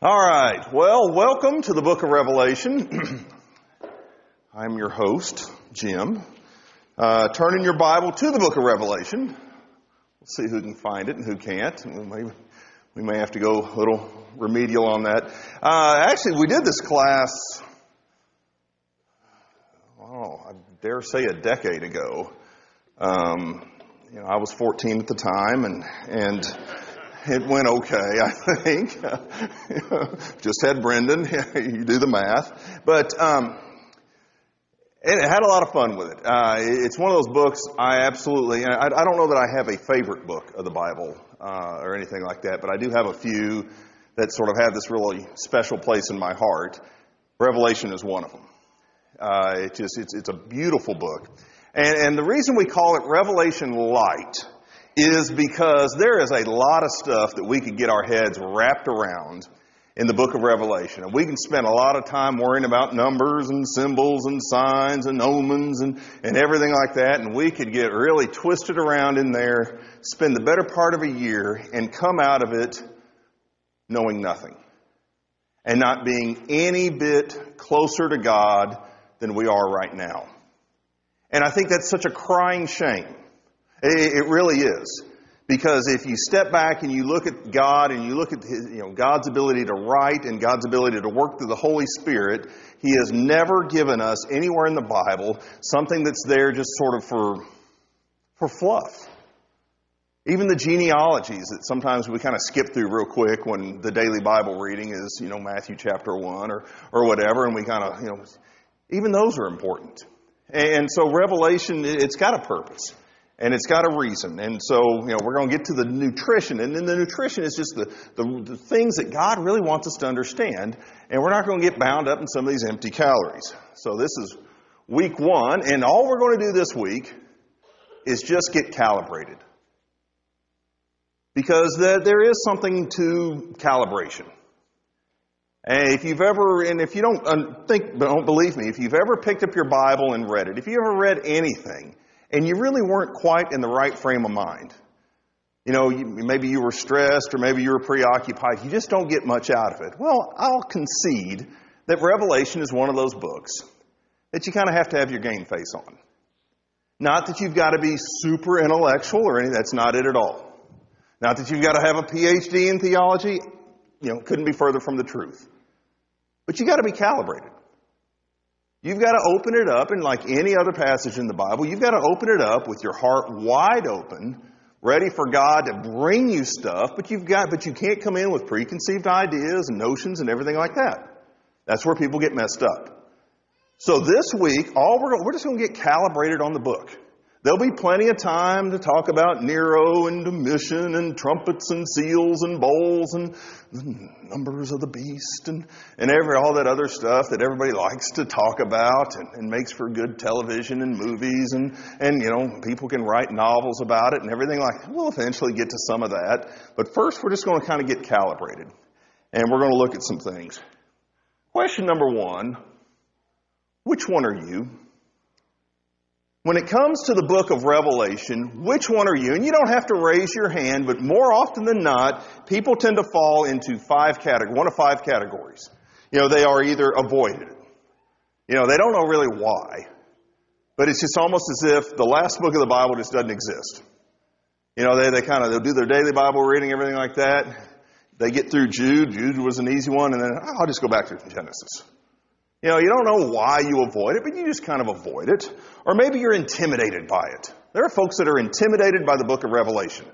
All right. Well, welcome to the book of Revelation. I'm your host, Jim. Uh, turn in your Bible to the book of Revelation. We'll see who can find it and who can't. We may, have to go a little remedial on that. Uh, actually, we did this class, oh, I dare say a decade ago. Um, you know, I was 14 at the time, and and it went okay, I think. Just had Brendan. you do the math, but um, and it had a lot of fun with it. Uh, it's one of those books I absolutely. I, I, don't know that I have a favorite book of the Bible uh, or anything like that, but I do have a few that sort of have this really special place in my heart. Revelation is one of them. Uh, it just it's, it's a beautiful book, and, and the reason we call it Revelation Light is because there is a lot of stuff that we could get our heads wrapped around in the book of Revelation. And we can spend a lot of time worrying about numbers and symbols and signs and omens and, and everything like that. And we could get really twisted around in there, spend the better part of a year, and come out of it knowing nothing. And not being any bit closer to God than we are right now. And I think that's such a crying shame. It really is. Because if you step back and you look at God and you look at his, you know, God's ability to write and God's ability to work through the Holy Spirit, He has never given us anywhere in the Bible something that's there just sort of for, for fluff. Even the genealogies that sometimes we kind of skip through real quick when the daily Bible reading is, you know, Matthew chapter 1 or, or whatever, and we kind of, you know, even those are important. And so Revelation, it's got a purpose and it's got a reason. And so, you know, we're going to get to the nutrition, and then the nutrition is just the, the, the, things that God really wants us to understand, and we're not going to get bound up in some of these empty calories. So this is week one, and all we're going to do this week is just get calibrated. Because the, there is something to calibration. And if you've ever, and if you don't think, don't believe me, if you've ever picked up your Bible and read it, if you ever read anything, and you really weren't quite in the right frame of mind. You know, maybe you were stressed or maybe you were preoccupied. You just don't get much out of it. Well, I'll concede that Revelation is one of those books that you kind of have to have your game face on. Not that you've got to be super intellectual or anything, that's not it at all. Not that you've got to have a PhD in theology, you know, couldn't be further from the truth. But you got to be calibrated. You've got to open it up, and like any other passage in the Bible, you've got to open it up with your heart wide open, ready for God to bring you stuff, but you've got, but you can't come in with preconceived ideas and notions and everything like that. That's where people get messed up. So this week, all we're, we're just going to get calibrated on the book. There'll be plenty of time to talk about Nero and Domitian and trumpets and seals and bowls and the numbers of the beast and, and every, all that other stuff that everybody likes to talk about and, and makes for good television and movies and, and, you know, people can write novels about it and everything like that. We'll eventually get to some of that. But first, we're just going to kind of get calibrated and we're going to look at some things. Question number one, which one are you? When it comes to the book of Revelation, which one are you? And you don't have to raise your hand, but more often than not, people tend to fall into five categories, one of five categories. You know, they are either avoided. You know, they don't know really why. But it's just almost as if the last book of the Bible just doesn't exist. You know, they, they kind of, they'll do their daily Bible reading, everything like that. They get through Jude. Jude was an easy one, and then I'll just go back to Genesis. You know, you don't know why you avoid it, but you just kind of avoid it. Or maybe you're intimidated by it. There are folks that are intimidated by the book of Revelation.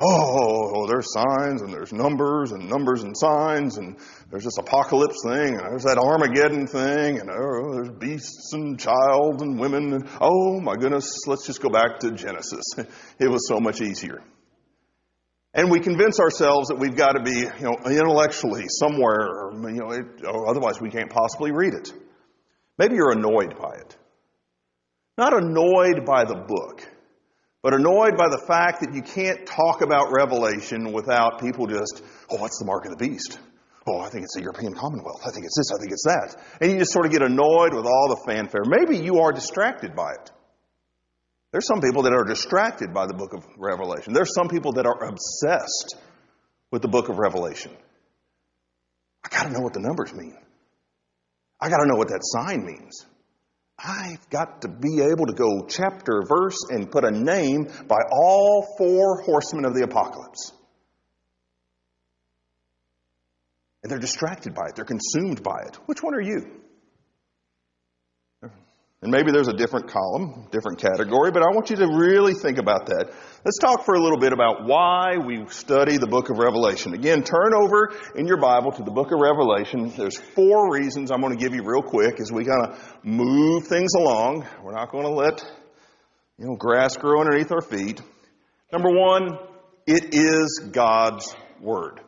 Oh, there's signs and there's numbers and numbers and signs and there's this apocalypse thing and there's that Armageddon thing and oh, there's beasts and child and women and oh my goodness, let's just go back to Genesis. It was so much easier. And we convince ourselves that we've got to be, you know, intellectually somewhere, you know, it, otherwise we can't possibly read it. Maybe you're annoyed by it. Not annoyed by the book, but annoyed by the fact that you can't talk about Revelation without people just, oh, what's the mark of the beast? Oh, I think it's the European Commonwealth. I think it's this. I think it's that. And you just sort of get annoyed with all the fanfare. Maybe you are distracted by it. There's some people that are distracted by the book of Revelation. There's some people that are obsessed with the book of Revelation. I got to know what the numbers mean. I got to know what that sign means. I've got to be able to go chapter, verse, and put a name by all four horsemen of the apocalypse. And they're distracted by it. They're consumed by it. Which one are you? And maybe there's a different column, different category, but I want you to really think about that. Let's talk for a little bit about why we study the book of Revelation. Again, turn over in your Bible to the book of Revelation. There's four reasons I'm going to give you real quick as we kind of move things along. We're not going to let, you know, grass grow underneath our feet. Number one, it is God's Word.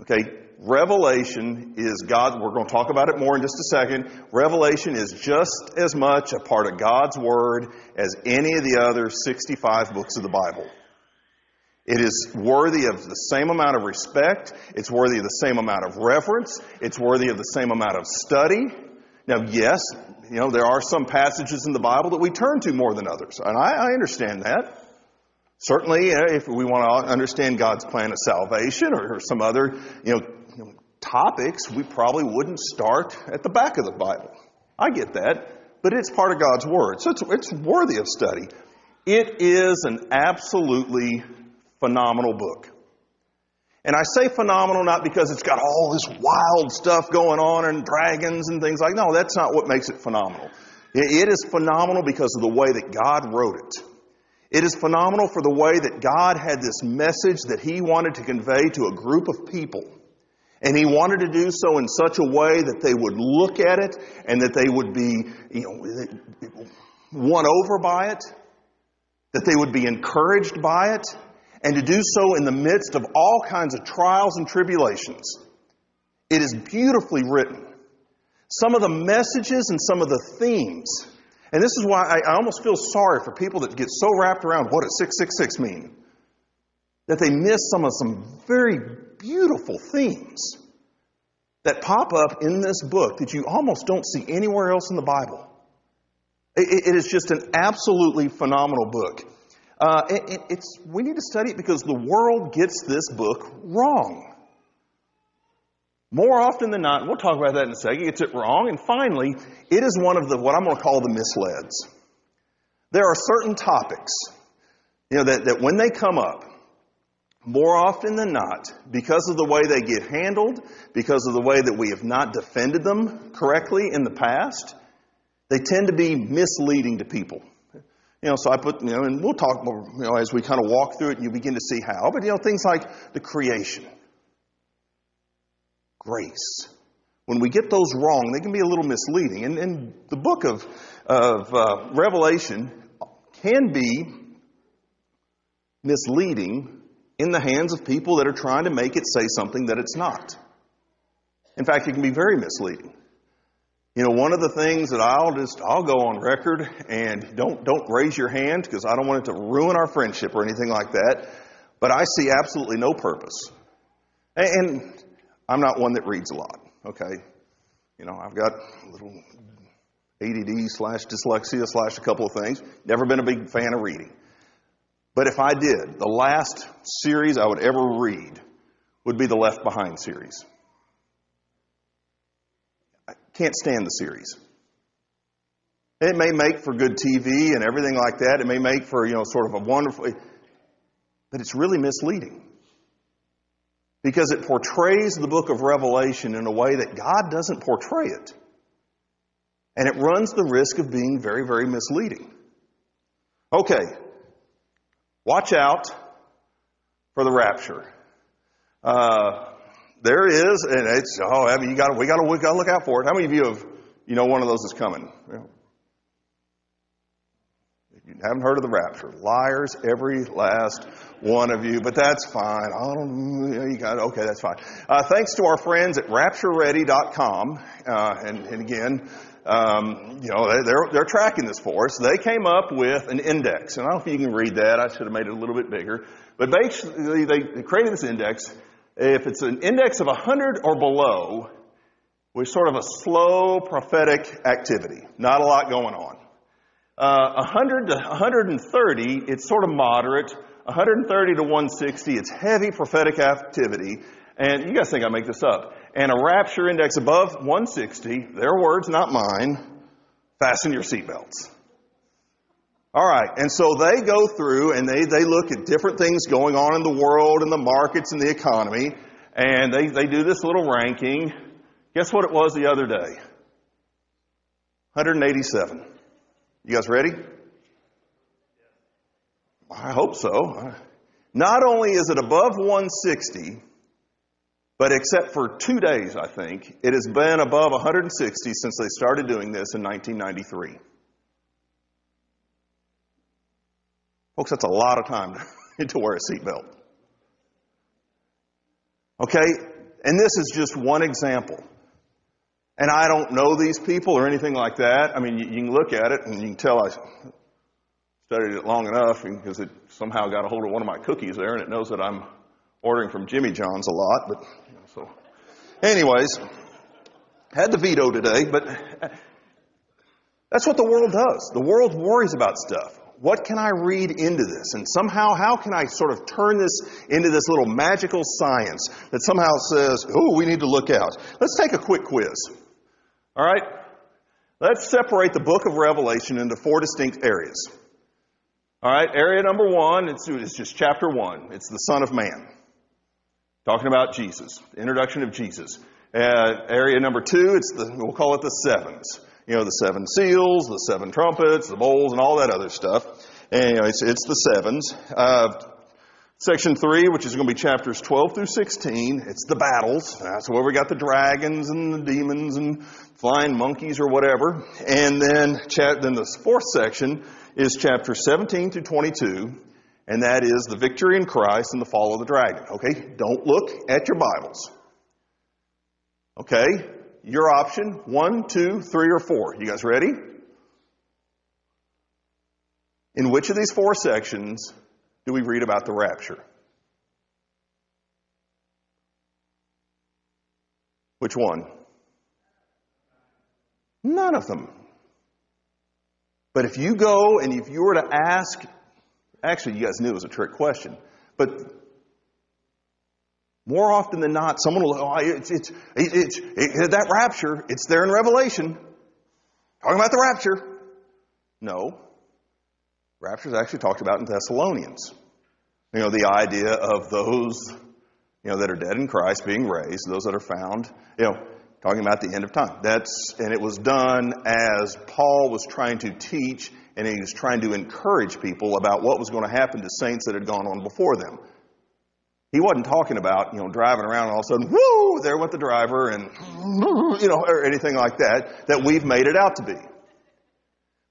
Okay, Revelation is God, we're going to talk about it more in just a second. Revelation is just as much a part of God's Word as any of the other 65 books of the Bible. It is worthy of the same amount of respect. It's worthy of the same amount of reverence. It's worthy of the same amount of study. Now, yes, you know, there are some passages in the Bible that we turn to more than others, and I, I understand that. Certainly, uh, if we want to understand God's plan of salvation or, or some other, you know, topics, we probably wouldn't start at the back of the Bible. I get that, but it's part of God's Word, so it's, it's worthy of study. It is an absolutely phenomenal book. And I say phenomenal not because it's got all this wild stuff going on and dragons and things like No, that's not what makes it phenomenal. It is phenomenal because of the way that God wrote it. It is phenomenal for the way that God had this message that He wanted to convey to a group of people. And He wanted to do so in such a way that they would look at it and that they would be, you know, won over by it, that they would be encouraged by it, and to do so in the midst of all kinds of trials and tribulations. It is beautifully written. Some of the messages and some of the themes and this is why I, I almost feel sorry for people that get so wrapped around what does 666 mean? That they miss some of some very beautiful themes that pop up in this book that you almost don't see anywhere else in the Bible. it, it is just an absolutely phenomenal book. Uh, it, it's, we need to study it because the world gets this book wrong. More often than not, we'll talk about that in a second, gets it wrong. And finally, it is one of the, what I'm going to call the misleds. There are certain topics, you know, that, that when they come up, more often than not, because of the way they get handled, because of the way that we have not defended them correctly in the past, they tend to be misleading to people. You know, so I put, you know, and we'll talk more, you know, as we kind of walk through it and you begin to see how, but you know, things like the creation grace. When we get those wrong, they can be a little misleading. And, and the book of, of uh, Revelation can be misleading in the hands of people that are trying to make it say something that it's not. In fact, it can be very misleading. You know, one of the things that I'll just I'll go on record and don't don't raise your hand because I don't want it to ruin our friendship or anything like that. But I see absolutely no purpose. And I'm not one that reads a lot, okay? You know, I've got a little ADD slash dyslexia slash a couple of things. Never been a big fan of reading. But if I did, the last series I would ever read would be the Left Behind series. I can't stand the series. It may make for good TV and everything like that. It may make for, you know, sort of a wonderful, but it's really misleading because it portrays the book of Revelation in a way that God doesn't portray it. And it runs the risk of being very, very misleading. Okay, watch out for the rapture. Uh, there is, and it's oh, I mean, you got we got to we got to look out for it. How many of you have you know one of those is coming? You haven't heard of the rapture. Liars, every last one of you, but that's fine. I don't, you got okay, that's fine. Uh, thanks to our friends at raptureready.com, uh, and, and again, um, you know, they're, they're tracking this for us. They came up with an index, and I don't know if you can read that. I should have made it a little bit bigger. But basically, they created this index. If it's an index of 100 or below, we're sort of a slow prophetic activity. Not a lot going on. Uh, 100 to 130, it's sort of moderate. 130 to 160, it's heavy prophetic activity. And you guys think I make this up. And a rapture index above 160, their words, not mine, fasten your seatbelts. All right, and so they go through and they, they look at different things going on in the world and the markets and the economy, and they, they do this little ranking. Guess what it was the other day? 187. You guys ready? I hope so. Not only is it above 160, but except for two days, I think, it has been above 160 since they started doing this in 1993. Folks, that's a lot of time to wear a seatbelt. Okay? And this is just one example. And I don't know these people or anything like that. I mean, you, can look at it and you can tell I studied it long enough because it somehow got a hold of one of my cookies there and it knows that I'm ordering from Jimmy John's a lot. But, so, anyways, had the veto today, but that's what the world does. The world worries about stuff what can I read into this? And somehow, how can I sort of turn this into this little magical science that somehow says, oh, we need to look out? Let's take a quick quiz. All right? Let's separate the book of Revelation into four distinct areas. All right, area number one, it's, it's just chapter one. It's the Son of Man. Talking about Jesus, introduction of Jesus. Uh, area number two, it's the, we'll call it the sevens you know, the seven seals, the seven trumpets, the bowls, and all that other stuff. And, you know, it's, it's the sevens. Uh, section three, which is going to be chapters 12 through 16, it's the battles. That's where we got the dragons and the demons and flying monkeys or whatever. And then, cha- then the fourth section is chapter 17 through 22, and that is the victory in Christ and the fall of the dragon. Okay? Don't look at your Bibles. Okay? your option one, two, three, or four. You guys ready? In which of these four sections do we read about the rapture? Which one? None of them. But if you go and if you were to ask, actually, you guys knew it was a trick question, but more often than not, someone will, oh, it's, it's, it's, it, that rapture, it's there in Revelation. Talking about the rapture. No. Rapture is actually talked about in Thessalonians. You know, the idea of those, you know, that are dead in Christ being raised, those that are found, you know, talking about the end of time. That's, and it was done as Paul was trying to teach and he was trying to encourage people about what was going to happen to saints that had gone on before them. He wasn't talking about, you know, driving around and all of a sudden, whoo, there went the driver and, you know, or anything like that, that we've made it out to be.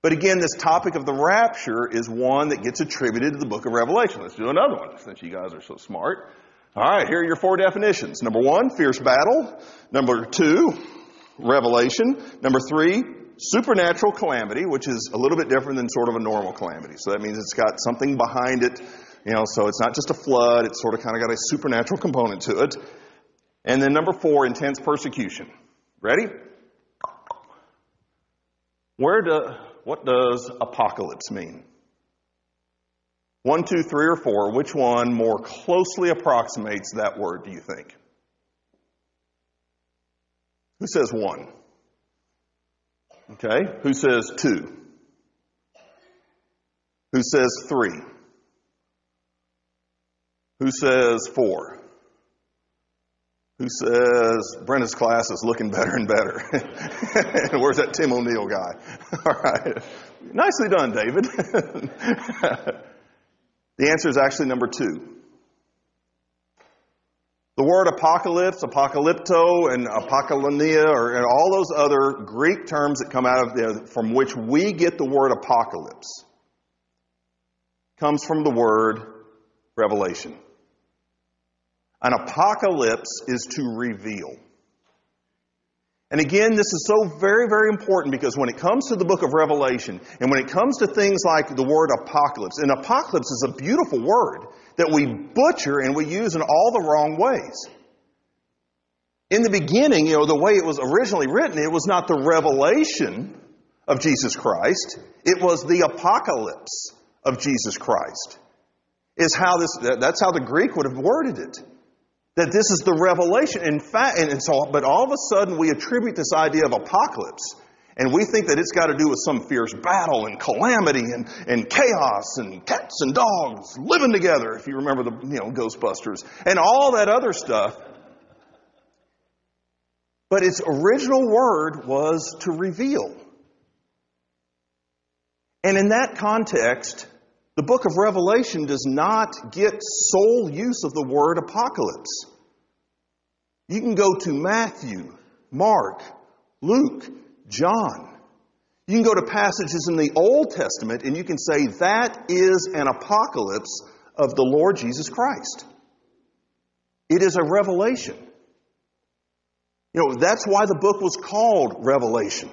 But again, this topic of the rapture is one that gets attributed to the book of Revelation. Let's do another one since you guys are so smart. All right, here are your four definitions. Number one, fierce battle. Number two, revelation. Number three, supernatural calamity, which is a little bit different than sort of a normal calamity. So that means it's got something behind it you know, so it's not just a flood, it's sort of kind of got a supernatural component to it. And then number four, intense persecution. Ready? Where do, what does apocalypse mean? One, two, three, or four, which one more closely approximates that word, do you think? Who says one? Okay. Who says two? Who says three? Who says four? Who says Brenda's class is looking better and better? Where's that Tim O'Neill guy? All right. Nicely done, David. the answer is actually number two. The word apocalypse, apocalypto, and apocalypnia, or and all those other Greek terms that come out of there from which we get the word apocalypse comes from the word revelation. An apocalypse is to reveal. And again, this is so very, very important because when it comes to the book of Revelation and when it comes to things like the word apocalypse, and apocalypse is a beautiful word that we butcher and we use in all the wrong ways. In the beginning, you know, the way it was originally written, it was not the revelation of Jesus Christ, it was the apocalypse of Jesus Christ. Is how this, that's how the Greek would have worded it. That this is the revelation. In fact, and so, but all of a sudden we attribute this idea of apocalypse and we think that it's got to do with some fierce battle and calamity and, and chaos and cats and dogs living together, if you remember the you know, Ghostbusters, and all that other stuff. But its original word was to reveal. And in that context, the book of Revelation does not get sole use of the word apocalypse. You can go to Matthew, Mark, Luke, John. You can go to passages in the Old Testament and you can say that is an apocalypse of the Lord Jesus Christ. It is a revelation. You know, that's why the book was called Revelation.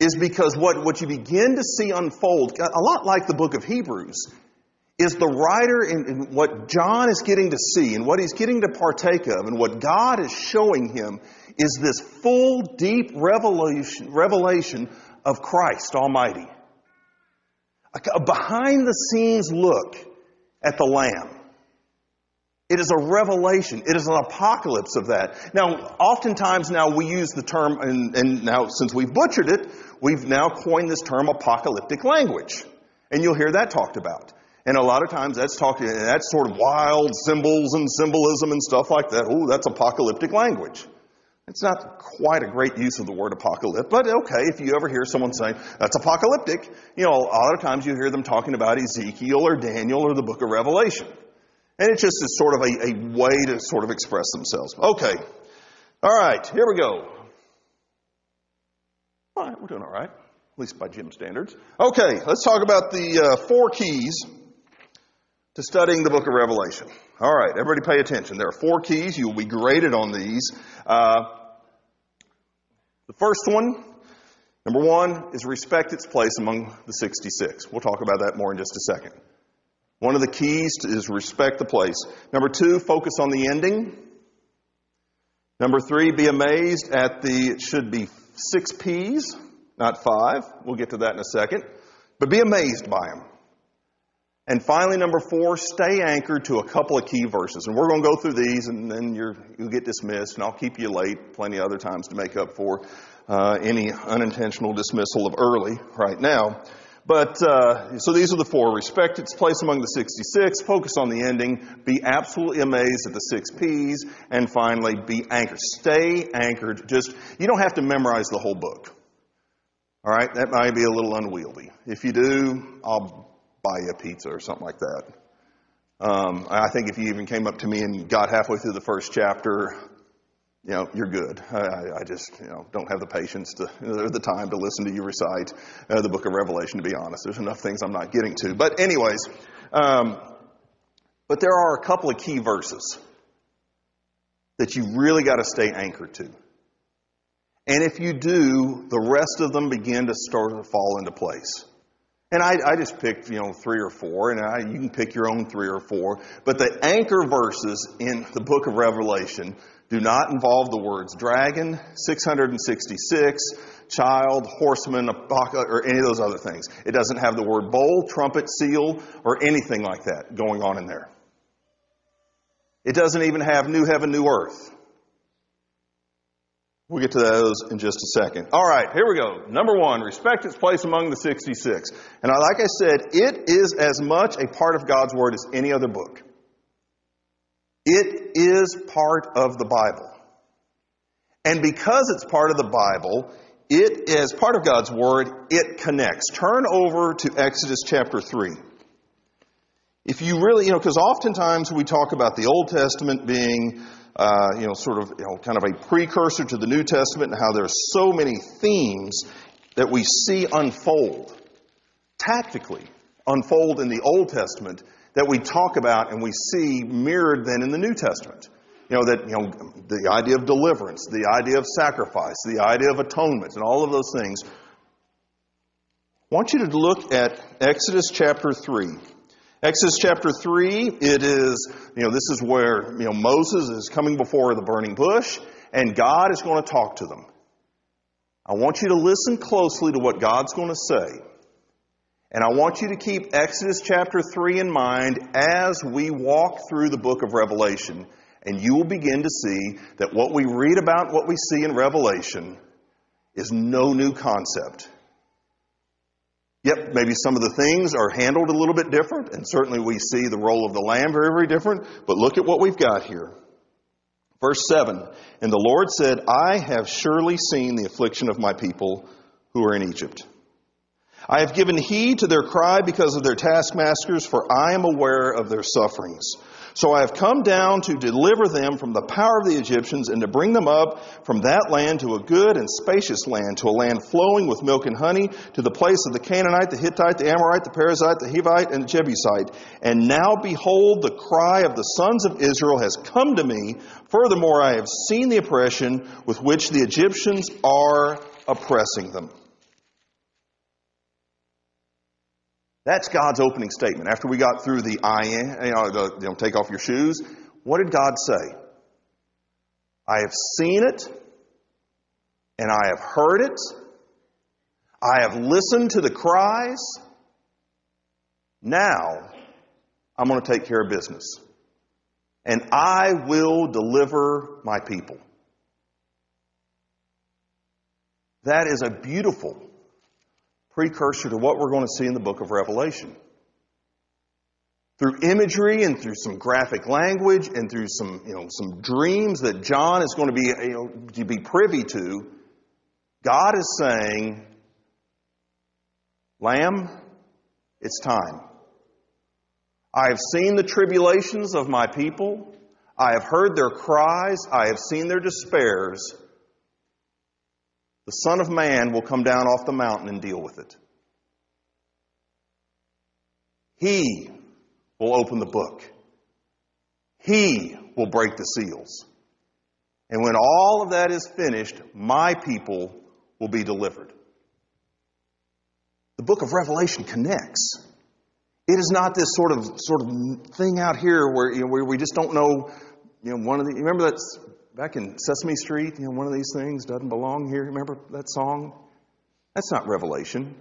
Is because what, what you begin to see unfold, a lot like the book of Hebrews, is the writer and what John is getting to see and what he's getting to partake of and what God is showing him is this full, deep revelation, revelation of Christ Almighty. A behind the scenes look at the Lamb. It is a revelation. It is an apocalypse of that. Now, oftentimes now we use the term, and, and, now since we've butchered it, we've now coined this term apocalyptic language. And you'll hear that talked about. And a lot of times that's talking, that's sort of wild symbols and symbolism and stuff like that. Oh, that's apocalyptic language. It's not quite a great use of the word apocalypse, but okay, if you ever hear someone saying that's apocalyptic, you know, a lot of times you hear them talking about Ezekiel or Daniel or the book of Revelation. And it just is sort of a, a way to sort of express themselves. Okay. All right, here we go. All right, we're doing all right, at least by Jim standards. Okay, let's talk about the uh, four keys to studying the book of Revelation. All right, everybody pay attention. There are four keys. You will be graded on these. Uh, the first one, number one, is respect its place among the 66. We'll talk about that more in just a second. One of the keys is respect the place. Number two, focus on the ending. Number three, be amazed at the, it should be six P's, not five. We'll get to that in a second. But be amazed by them. And finally, number four, stay anchored to a couple of key verses. And we're going to go through these and then you will get dismissed and I'll keep you late plenty of other times to make up for uh, any unintentional dismissal of early right now. But, uh, so these are the four. Respect its place among the 66, focus on the ending, be absolutely amazed at the six P's, and finally, be anchored. Stay anchored. Just, you don't have to memorize the whole book. Alright? That might be a little unwieldy. If you do, I'll buy you a pizza or something like that. Um, I think if you even came up to me and got halfway through the first chapter, you know, you're good. I, I just, you know, don't have the patience to, or the time to listen to you recite uh, the book of Revelation, to be honest. There's enough things I'm not getting to. But anyways, um, but there are a couple of key verses that you really got to stay anchored to. And if you do, the rest of them begin to start to fall into place. And I, I, just picked, you know, three or four, and I, you can pick your own three or four. But the anchor verses in the book of Revelation do not involve the words dragon, 666, child, horseman, or any of those other things. It doesn't have the word bowl, trumpet, seal, or anything like that going on in there. It doesn't even have new heaven, new earth. We'll get to those in just a second. All right, here we go. Number one, respect its place among the 66. And like I said, it is as much a part of God's Word as any other book. It is part of the Bible. And because it's part of the Bible, it is part of God's Word, it connects. Turn over to Exodus chapter 3. If you really, you know, because oftentimes we talk about the Old Testament being uh, you know, sort of, you know, kind of a precursor to the New Testament and how there are so many themes that we see unfold, tactically unfold in the Old Testament that we talk about and we see mirrored then in the New Testament. You know, that, you know, the idea of deliverance, the idea of sacrifice, the idea of atonement, and all of those things. I want you to look at Exodus chapter 3. Exodus chapter 3, it is, you know, this is where, you know, Moses is coming before the burning bush and God is going to talk to them. I want you to listen closely to what God's going to say. And I want you to keep Exodus chapter 3 in mind as we walk through the book of Revelation, And you will begin to see that what we read about, what we see in Revelation, is no new concept. Yep, maybe some of the things are handled a little bit different, and certainly we see the role of the Lamb very, very different, but look at what we've got here. Verse 7 And the Lord said, I have surely seen the affliction of my people who are in Egypt. I have given heed to their cry because of their taskmasters, for I am aware of their sufferings. So I have come down to deliver them from the power of the Egyptians and to bring them up from that land to a good and spacious land, to a land flowing with milk and honey, to the place of the Canaanite, the Hittite, the Amorite, the Perizzite, the Hivite, and the Jebusite. And now behold, the cry of the sons of Israel has come to me. Furthermore, I have seen the oppression with which the Egyptians are oppressing them. That's God's opening statement. After we got through the I am, you know, the, you know, take off your shoes, what did God say? I have seen it, and I have heard it. I have listened to the cries. Now, I'm going to take care of business. And I will deliver my people. That is a beautiful precursor to what we're going to see in the book of Revelation. Through imagery and through some graphic language and through some, you know, some dreams that John is going to be, you know, to be privy to, God is saying, Lamb, it's time. I have seen the tribulations of my people. I have heard their cries. I have seen their despairs. The Son of Man will come down off the mountain and deal with it. He will open the book. He will break the seals. And when all of that is finished, my people will be delivered. The book of Revelation connects. It is not this sort of sort of thing out here where, you know, where we just don't know. You know, one of the. Remember that's back in Sesame Street, you know, one of these things doesn't belong here. Remember that song? That's not Revelation.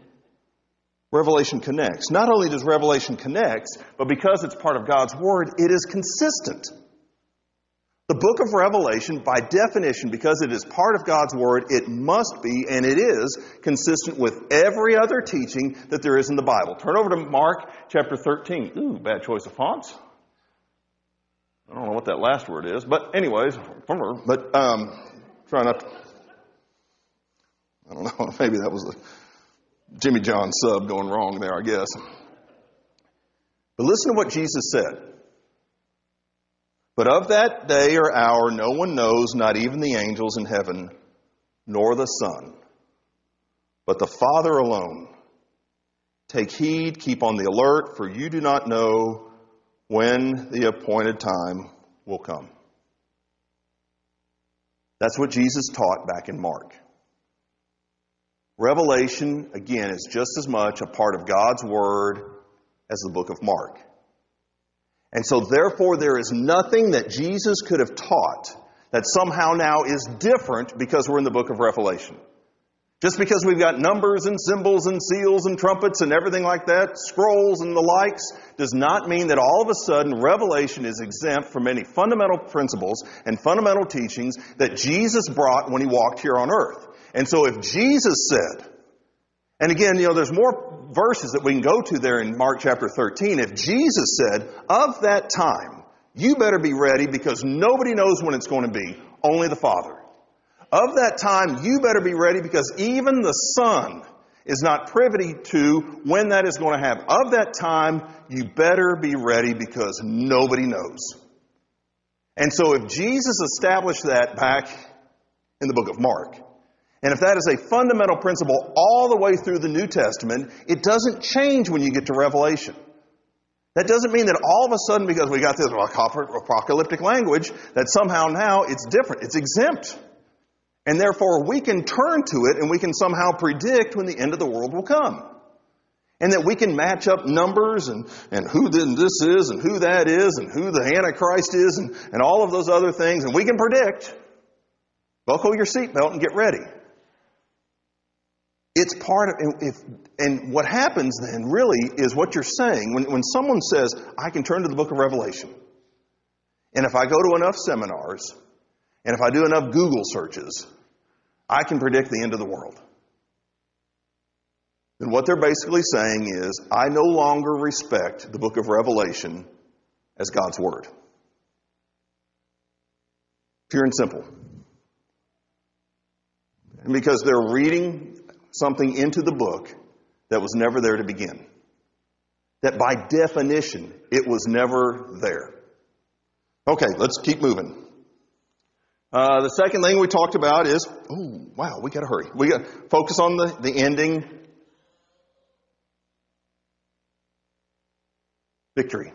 Revelation connects. Not only does Revelation connect, but because it's part of God's Word, it is consistent. The book of Revelation, by definition, because it is part of God's Word, it must be, and it is, consistent with every other teaching that there is in the Bible. Turn over to Mark chapter 13. Ooh, bad choice of fonts. I don't know what that last word is, but anyways, but um, try not. To, I don't know. Maybe that was a Jimmy John sub going wrong there. I guess. But listen to what Jesus said. But of that day or hour no one knows, not even the angels in heaven, nor the Son, but the Father alone. Take heed, keep on the alert, for you do not know when the appointed time will come. That's what Jesus taught back in Mark. Revelation, again, is just as much a part of God's Word as the book of Mark. And so, therefore, there is nothing that Jesus could have taught that somehow now is different because we're in the book of Revelation. Just because we've got numbers and symbols and seals and trumpets and everything like that, scrolls and the likes, does not mean that all of a sudden Revelation is exempt from any fundamental principles and fundamental teachings that Jesus brought when he walked here on earth. And so if Jesus said, and again, you know, there's more verses that we can go to there in Mark chapter 13. If Jesus said, of that time, you better be ready because nobody knows when it's going to be, only the Father. Of that time, you better be ready because even the Son is not privy to when that is going to happen. Of that time, you better be ready because nobody knows. And so if Jesus established that back in the book of Mark, and if that is a fundamental principle all the way through the New Testament, it doesn't change when you get to Revelation. That doesn't mean that all of a sudden, because we got this apocalyptic language, that somehow now it's different. It's exempt. And therefore, we can turn to it and we can somehow predict when the end of the world will come. And that we can match up numbers and, and who this is and who that is and who the Antichrist is and, and all of those other things. And we can predict. Buckle your seatbelt and get ready. It's part of, if, and what happens then really is what you're saying. When, when someone says, I can turn to the book of Revelation, And if I go to enough seminars, and if I do enough Google searches, I can predict the end of the world. Then what they're basically saying is, I no longer respect the book of Revelation as God's Word. Pure and simple. And because they're reading something into the book that was never there to begin. That by definition, it was never there. Okay, let's keep moving. Uh, the second thing we talked about is, oh, wow, we gotta hurry. We gotta focus on the, the ending. Victory.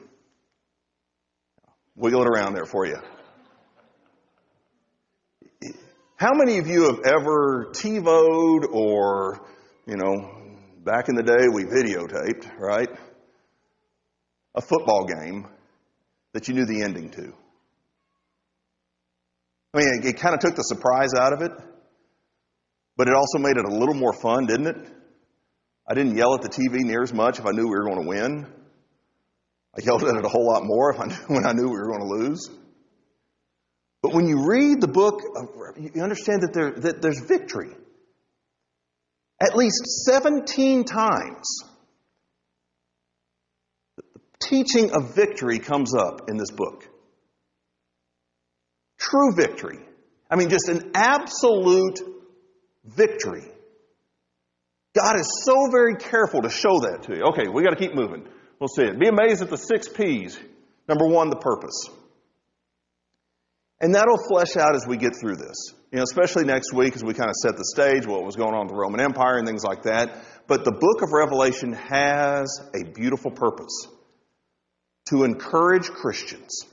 Wiggle it around there for you. How many of you have ever TiVoed or, you know, back in the day we videotaped, right? A football game that you knew the ending to. I mean, it, it kind of took the surprise out of it, but it also made it a little more fun, didn't it? I didn't yell at the TV near as much if I knew we were going to win. I yelled at it a whole lot more if I knew, when I knew we were going to lose. But when you read the book, uh, you understand that, there, that there's victory. At least 17 times, the teaching of victory comes up in this book. True victory. I mean, just an absolute victory. God is so very careful to show that to you. Okay, we got to keep moving. We'll see it. Be amazed at the six P's. Number one, the purpose. And that'll flesh out as we get through this. You know, especially next week as we kind of set the stage, what was going on with the Roman Empire and things like that. But the book of Revelation has a beautiful purpose to encourage Christians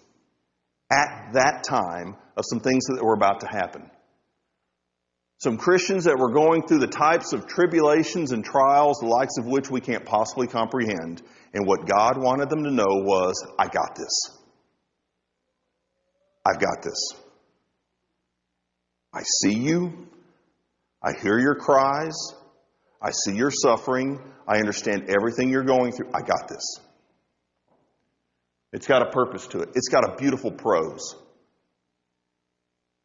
at that time of some things that were about to happen. Some Christians that were going through the types of tribulations and trials, the likes of which we can't possibly comprehend. And what God wanted them to know was, I got this. I've got this. I see you. I hear your cries. I see your suffering. I understand everything you're going through. I got this. It's got a purpose to it. It's got a beautiful prose.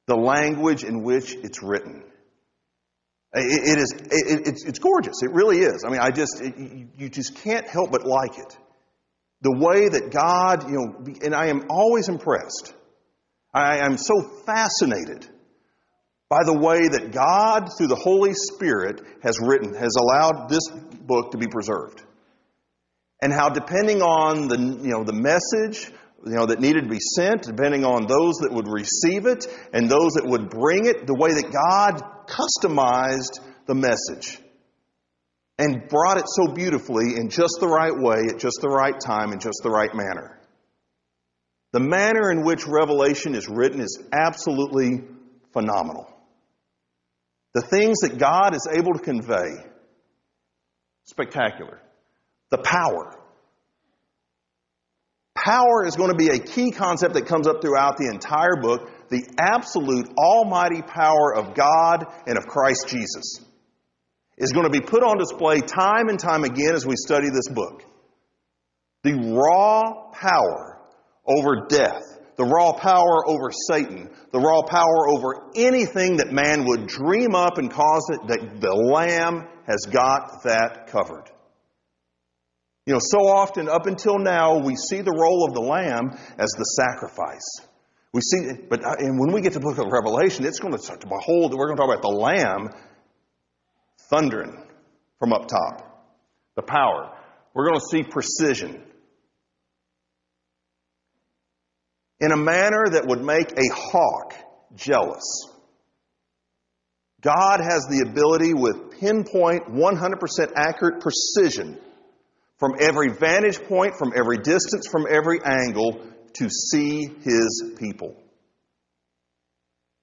The language in which it's written. it, it is, it, it's, it's gorgeous. It really is. I mean, I just, it, you just can't help but like it. The way that God, you know, and I am always impressed I am so fascinated by the way that God, through the Holy Spirit, has written, has allowed this book to be preserved. And how depending on the, you know, the message, you know, that needed to be sent, depending on those that would receive it and those that would bring it, the way that God customized the message and brought it so beautifully in just the right way, at just the right time, in just the right manner. The manner in which Revelation is written is absolutely phenomenal. The things that God is able to convey, spectacular. The power. Power is going to be a key concept that comes up throughout the entire book. The absolute almighty power of God and of Christ Jesus is going to be put on display time and time again as we study this book. The raw power over death, the raw power over Satan, the raw power over anything that man would dream up and cause it, that the Lamb has got that covered. You know, so often up until now, we see the role of the Lamb as the sacrifice. We see, it but uh, and when we get to the book of Revelation, it's going to start to behold, we're going to talk about the Lamb thundering from up top. The power. We're going to see precision. in a manner that would make a hawk jealous. God has the ability with pinpoint, 100% accurate precision from every vantage point, from every distance, from every angle to see His people.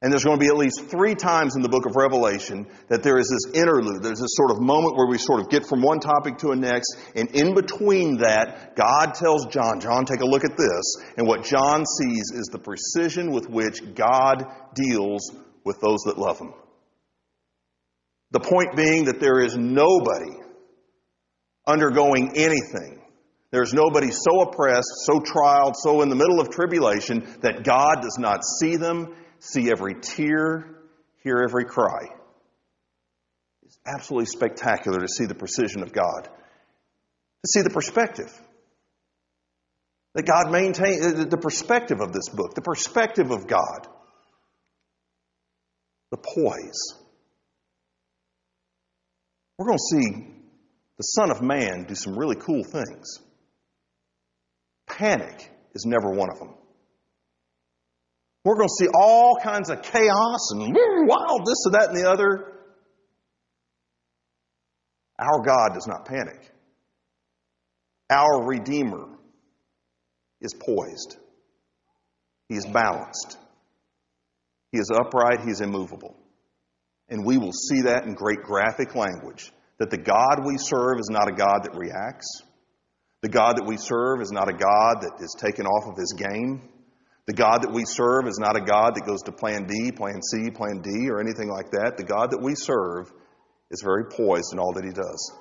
And there's going to be at least three times in the book of Revelation that there is this interlude. There's this sort of moment where we sort of get from one topic to a next. And in between that, God tells John, John, take a look at this. And what John sees is the precision with which God deals with those that love him. The point being that there is nobody undergoing anything There's nobody so oppressed, so trialed, so in the middle of tribulation that God does not see them, see every tear, hear every cry. It's absolutely spectacular to see the precision of God, to see the perspective. That God maintains uh, the perspective of this book, the perspective of God, the poise. We're going to see the Son of Man do some really cool things. Panic is never one of them. We're going to see all kinds of chaos and wild this and that and the other. Our God does not panic. Our Redeemer is poised. He is balanced. He is upright. He is immovable. And we will see that in great graphic language that the God we serve is not a God that reacts. The God that we serve is not a God that is taken off of his game. The God that we serve is not a God that goes to plan D, plan C, plan D, or anything like that. The God that we serve is very poised in all that he does.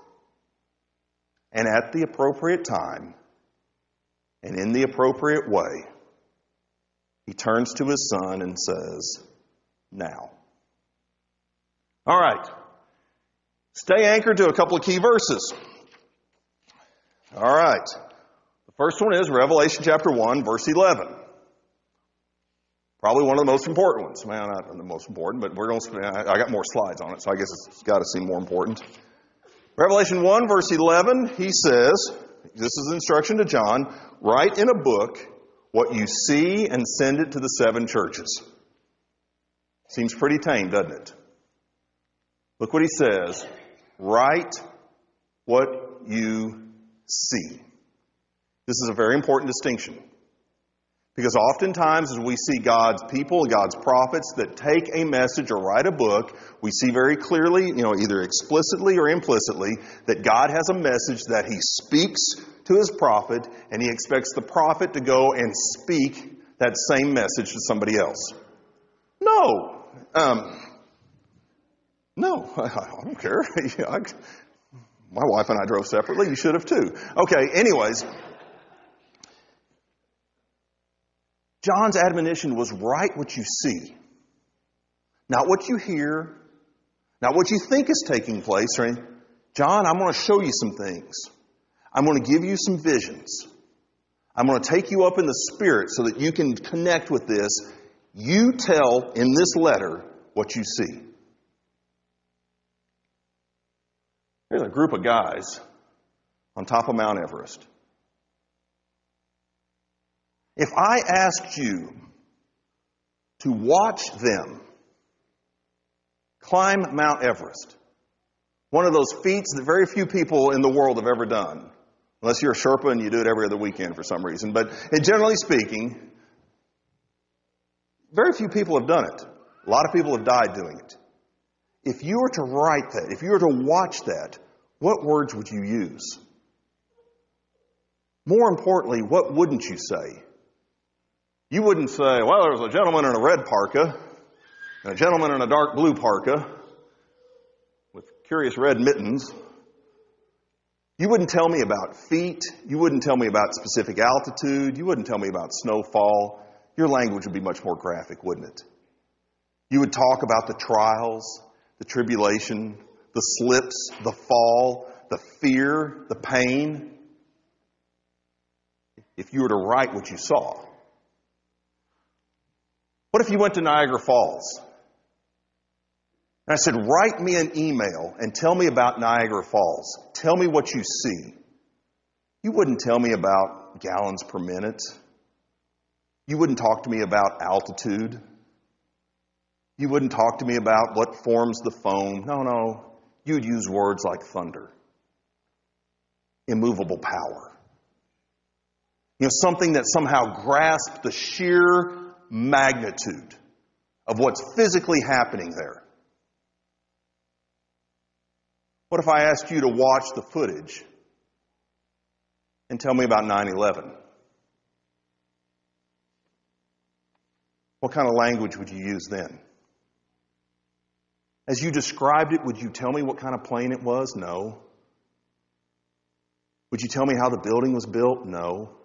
And at the appropriate time, and in the appropriate way, he turns to his son and says, Now. All right. Stay anchored to a couple of key verses. All right. The first one is Revelation chapter 1, verse 11. Probably one of the most important ones. Well, not the most important, but we're going to, I got more slides on it, so I guess it's got to seem more important. Revelation 1, verse 11, he says, this is instruction to John, write in a book what you see and send it to the seven churches. Seems pretty tame, doesn't it? Look what he says. Write what you see. This is a very important distinction. Because oftentimes, as we see God's people, God's prophets that take a message or write a book, we see very clearly, you know, either explicitly or implicitly, that God has a message that He speaks to His prophet, and He expects the prophet to go and speak that same message to somebody else. No. Um, no, I don't care. my wife and I drove separately. You should have too. Okay, anyways. John's admonition was write what you see, not what you hear, not what you think is taking place. Right? John, I'm going to show you some things. I'm going to give you some visions. I'm going to take you up in the spirit so that you can connect with this. You tell in this letter what you see. There's a group of guys on top of Mount Everest. If I asked you to watch them climb Mount Everest, one of those feats that very few people in the world have ever done, unless you're a Sherpa and you do it every other weekend for some reason, but generally speaking, very few people have done it. A lot of people have died doing it. If you were to write that, if you were to watch that, what words would you use? More importantly, what wouldn't you say? You wouldn't say, well, there was a gentleman in a red parka, and a gentleman in a dark blue parka, with curious red mittens. You wouldn't tell me about feet. You wouldn't tell me about specific altitude. You wouldn't tell me about snowfall. Your language would be much more graphic, wouldn't it? You would talk about the trials, the tribulation, the slips, the fall, the fear, the pain. If you were to write what you saw. What if you went to Niagara Falls? And I said, write me an email and tell me about Niagara Falls. Tell me what you see. You wouldn't tell me about gallons per minute. You wouldn't talk to me about altitude. You wouldn't talk to me about what forms the foam. No, no you'd use words like thunder, immovable power. You know, something that somehow grasped the sheer magnitude of what's physically happening there. What if I asked you to watch the footage and tell me about 9 11? What kind of language would you use then? As you described it, would you tell me what kind of plane it was? No. Would you tell me how the building was built? No.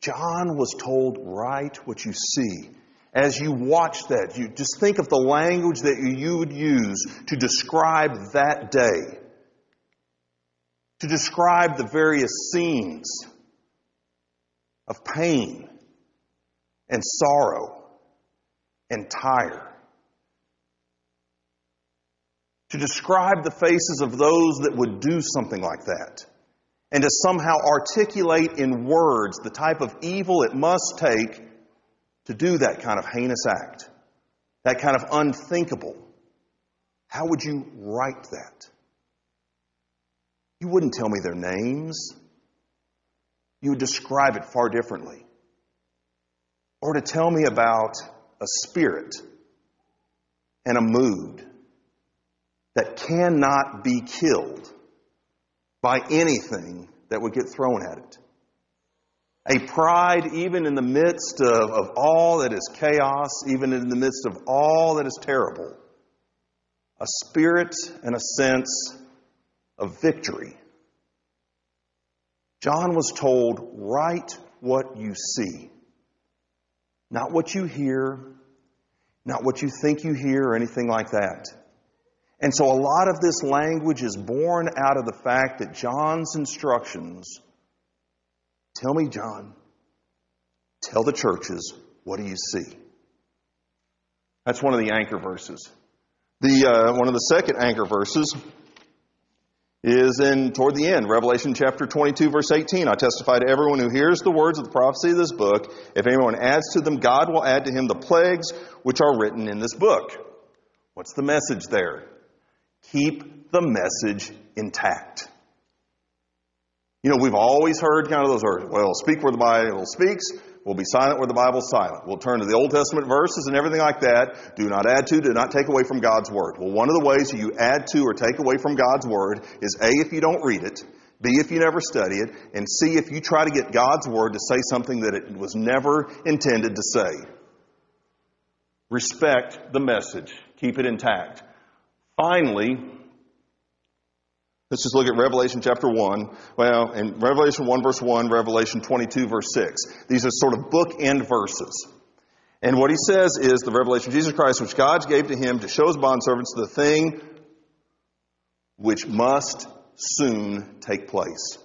John was told, write what you see. As you watch that, you just think of the language that you would use to describe that day, to describe the various scenes of pain and sorrow and tire. To describe the faces of those that would do something like that. And to somehow articulate in words the type of evil it must take to do that kind of heinous act. That kind of unthinkable. How would you write that? You wouldn't tell me their names. You would describe it far differently. Or to tell me about a spirit and a mood that cannot be killed by anything that would get thrown at it. A pride, even in the midst of, of all that is chaos, even in the midst of all that is terrible. A spirit and a sense of victory. John was told, write what you see. Not what you hear, not what you think you hear, or anything like that. And so a lot of this language is born out of the fact that John's instructions tell me, John, tell the churches, what do you see? That's one of the anchor verses. The, uh, one of the second anchor verses is in toward the end, Revelation chapter 22, verse 18. I testify to everyone who hears the words of the prophecy of this book. If anyone adds to them, God will add to him the plagues which are written in this book. What's the message there? Keep the message intact. You know, we've always heard kind of those words, well, speak where the Bible speaks, we'll be silent where the Bible's silent. We'll turn to the Old Testament verses and everything like that. Do not add to, do not take away from God's Word. Well, one of the ways you add to or take away from God's Word is A, if you don't read it, B, if you never study it, and C, if you try to get God's Word to say something that it was never intended to say. Respect the message. Keep it intact. Finally, let's just look at Revelation chapter 1. Well, in Revelation 1 verse 1, Revelation 22 verse 6. These are sort of bookend verses. And what he says is the revelation of Jesus Christ, which God gave to him to show his bondservants the thing which must soon take place.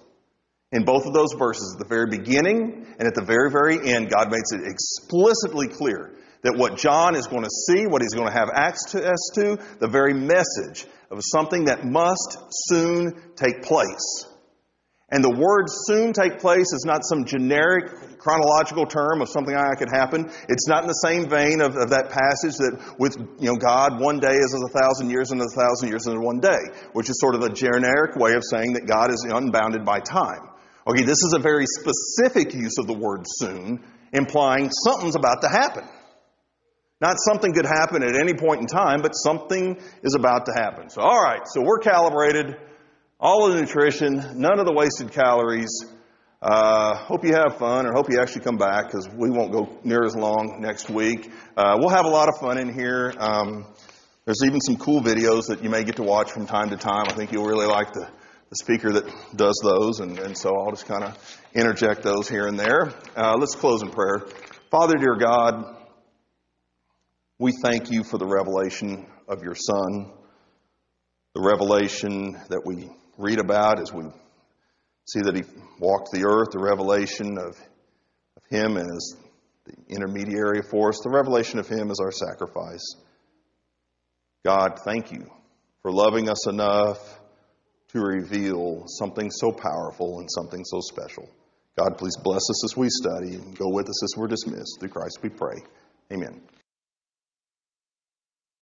In both of those verses, at the very beginning and at the very, very end, God makes it explicitly clear that what John is going to see, what he's going to have access to, the very message of something that must soon take place. And the word soon take place is not some generic chronological term of something that could happen. It's not in the same vein of, of that passage that with, you know, God, one day is as a thousand years and a thousand years is one day, which is sort of a generic way of saying that God is unbounded by time. Okay, this is a very specific use of the word soon, implying something's about to happen. Not something could happen at any point in time, but something is about to happen. So, all right, so we're calibrated. All of the nutrition, none of the wasted calories. Uh, hope you have fun, or hope you actually come back because we won't go near as long next week. Uh, we'll have a lot of fun in here. Um, there's even some cool videos that you may get to watch from time to time. I think you'll really like the, the speaker that does those, and, and so I'll just kind of interject those here and there. Uh, let's close in prayer. Father, dear God, we thank you for the revelation of your Son, the revelation that we read about as we see that he walked the earth, the revelation of, of him as the intermediary for us, the revelation of him as our sacrifice. God, thank you for loving us enough to reveal something so powerful and something so special. God, please bless us as we study and go with us as we're dismissed. Through Christ we pray. Amen.